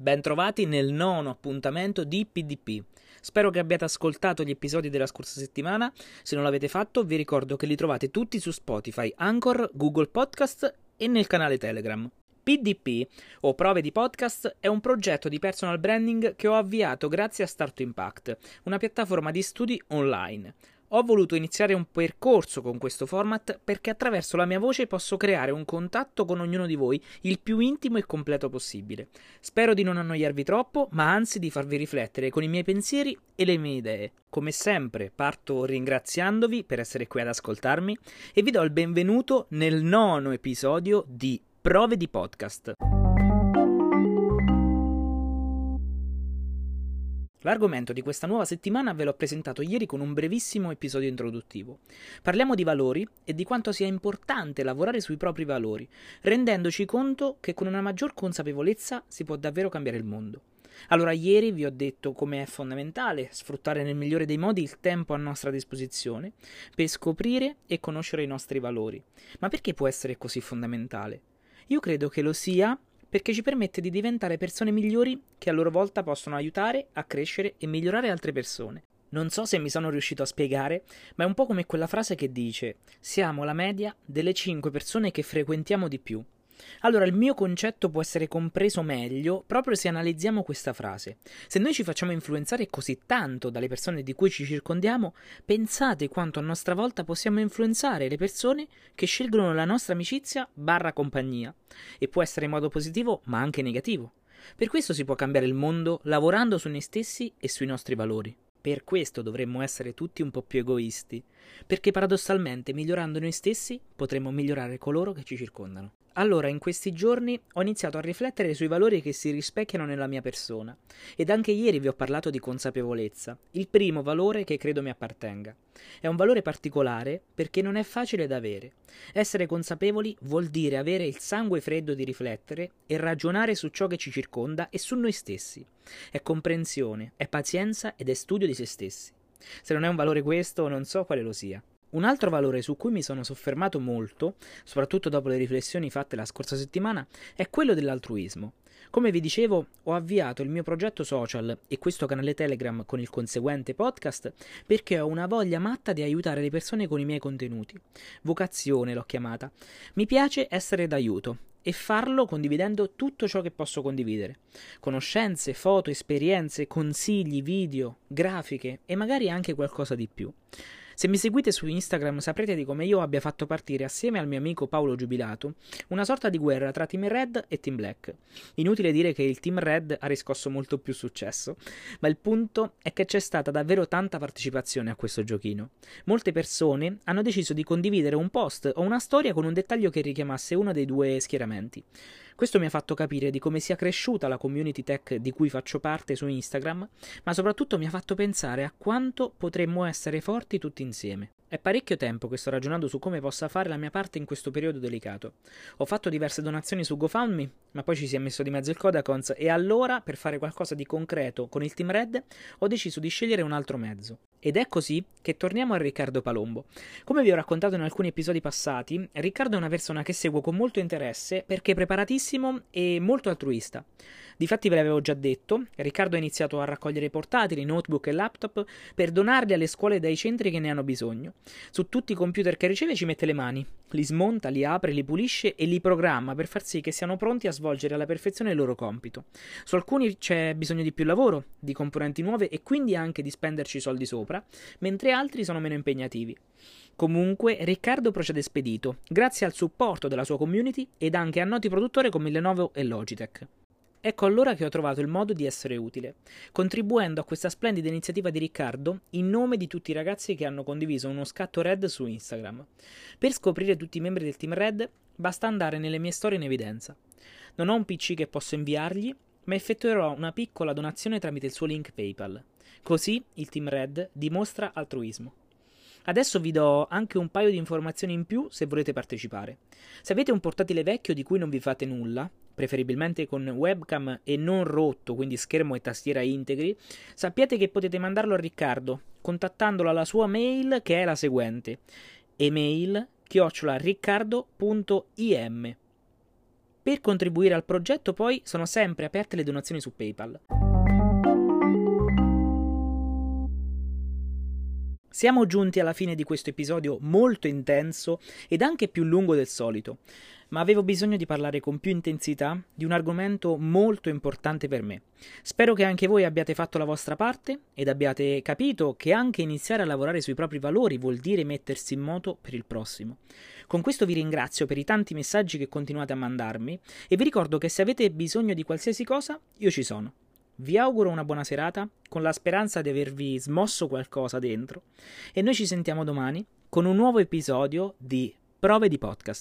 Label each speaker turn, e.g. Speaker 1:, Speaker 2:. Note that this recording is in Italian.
Speaker 1: Bentrovati nel nono appuntamento di PDP. Spero che abbiate ascoltato gli episodi della scorsa settimana. Se non l'avete fatto, vi ricordo che li trovate tutti su Spotify, Anchor, Google Podcast e nel canale Telegram. PDP, o Prove di Podcast, è un progetto di personal branding che ho avviato grazie a Start Impact, una piattaforma di studi online. Ho voluto iniziare un percorso con questo format perché attraverso la mia voce posso creare un contatto con ognuno di voi il più intimo e completo possibile. Spero di non annoiarvi troppo, ma anzi di farvi riflettere con i miei pensieri e le mie idee. Come sempre, parto ringraziandovi per essere qui ad ascoltarmi e vi do il benvenuto nel nono episodio di Prove di Podcast. L'argomento di questa nuova settimana ve l'ho presentato ieri con un brevissimo episodio introduttivo. Parliamo di valori e di quanto sia importante lavorare sui propri valori, rendendoci conto che con una maggior consapevolezza si può davvero cambiare il mondo. Allora, ieri vi ho detto come è fondamentale sfruttare nel migliore dei modi il tempo a nostra disposizione per scoprire e conoscere i nostri valori. Ma perché può essere così fondamentale? Io credo che lo sia perché ci permette di diventare persone migliori che a loro volta possono aiutare a crescere e migliorare altre persone. Non so se mi sono riuscito a spiegare, ma è un po' come quella frase che dice siamo la media delle 5 persone che frequentiamo di più. Allora il mio concetto può essere compreso meglio proprio se analizziamo questa frase. Se noi ci facciamo influenzare così tanto dalle persone di cui ci circondiamo, pensate quanto a nostra volta possiamo influenzare le persone che scelgono la nostra amicizia barra compagnia. E può essere in modo positivo ma anche negativo. Per questo si può cambiare il mondo lavorando su noi stessi e sui nostri valori. Per questo dovremmo essere tutti un po' più egoisti, perché paradossalmente migliorando noi stessi potremmo migliorare coloro che ci circondano. Allora, in questi giorni ho iniziato a riflettere sui valori che si rispecchiano nella mia persona ed anche ieri vi ho parlato di consapevolezza, il primo valore che credo mi appartenga. È un valore particolare perché non è facile da avere. Essere consapevoli vuol dire avere il sangue freddo di riflettere e ragionare su ciò che ci circonda e su noi stessi. È comprensione, è pazienza ed è studio di se stessi. Se non è un valore questo, non so quale lo sia. Un altro valore su cui mi sono soffermato molto, soprattutto dopo le riflessioni fatte la scorsa settimana, è quello dell'altruismo. Come vi dicevo, ho avviato il mio progetto social e questo canale Telegram con il conseguente podcast perché ho una voglia matta di aiutare le persone con i miei contenuti. Vocazione l'ho chiamata. Mi piace essere d'aiuto e farlo condividendo tutto ciò che posso condividere. Conoscenze, foto, esperienze, consigli, video, grafiche e magari anche qualcosa di più. Se mi seguite su Instagram saprete di come io abbia fatto partire assieme al mio amico Paolo Giubilato una sorta di guerra tra Team Red e Team Black. Inutile dire che il Team Red ha riscosso molto più successo, ma il punto è che c'è stata davvero tanta partecipazione a questo giochino. Molte persone hanno deciso di condividere un post o una storia con un dettaglio che richiamasse uno dei due schieramenti. Questo mi ha fatto capire di come sia cresciuta la community tech di cui faccio parte su Instagram, ma soprattutto mi ha fatto pensare a quanto potremmo essere forti tutti insieme. È parecchio tempo che sto ragionando su come possa fare la mia parte in questo periodo delicato. Ho fatto diverse donazioni su GoFundMe, ma poi ci si è messo di mezzo il Codacons e allora, per fare qualcosa di concreto con il Team Red, ho deciso di scegliere un altro mezzo. Ed è così che torniamo a Riccardo Palombo. Come vi ho raccontato in alcuni episodi passati, Riccardo è una persona che seguo con molto interesse perché è preparatissimo e molto altruista. Difatti ve l'avevo già detto, Riccardo ha iniziato a raccogliere portatili, notebook e laptop per donarli alle scuole e ai centri che ne hanno bisogno. Su tutti i computer che riceve ci mette le mani, li smonta, li apre, li pulisce e li programma per far sì che siano pronti a svolgere alla perfezione il loro compito. Su alcuni c'è bisogno di più lavoro, di componenti nuove e quindi anche di spenderci soldi sopra, mentre altri sono meno impegnativi. Comunque, Riccardo procede spedito, grazie al supporto della sua community ed anche a noti produttori come Lenovo e Logitech. Ecco allora che ho trovato il modo di essere utile, contribuendo a questa splendida iniziativa di Riccardo in nome di tutti i ragazzi che hanno condiviso uno scatto Red su Instagram. Per scoprire tutti i membri del team Red basta andare nelle mie storie in evidenza. Non ho un PC che posso inviargli, ma effettuerò una piccola donazione tramite il suo link PayPal. Così il team Red dimostra altruismo. Adesso vi do anche un paio di informazioni in più se volete partecipare. Se avete un portatile vecchio di cui non vi fate nulla, preferibilmente con webcam e non rotto, quindi schermo e tastiera integri, sappiate che potete mandarlo a Riccardo contattandolo alla sua mail che è la seguente: email chiocciolariccardo.im per contribuire al progetto poi sono sempre aperte le donazioni su PayPal. Siamo giunti alla fine di questo episodio molto intenso ed anche più lungo del solito, ma avevo bisogno di parlare con più intensità di un argomento molto importante per me. Spero che anche voi abbiate fatto la vostra parte ed abbiate capito che anche iniziare a lavorare sui propri valori vuol dire mettersi in moto per il prossimo. Con questo vi ringrazio per i tanti messaggi che continuate a mandarmi e vi ricordo che se avete bisogno di qualsiasi cosa, io ci sono. Vi auguro una buona serata con la speranza di avervi smosso qualcosa dentro e noi ci sentiamo domani con un nuovo episodio di Prove di Podcast.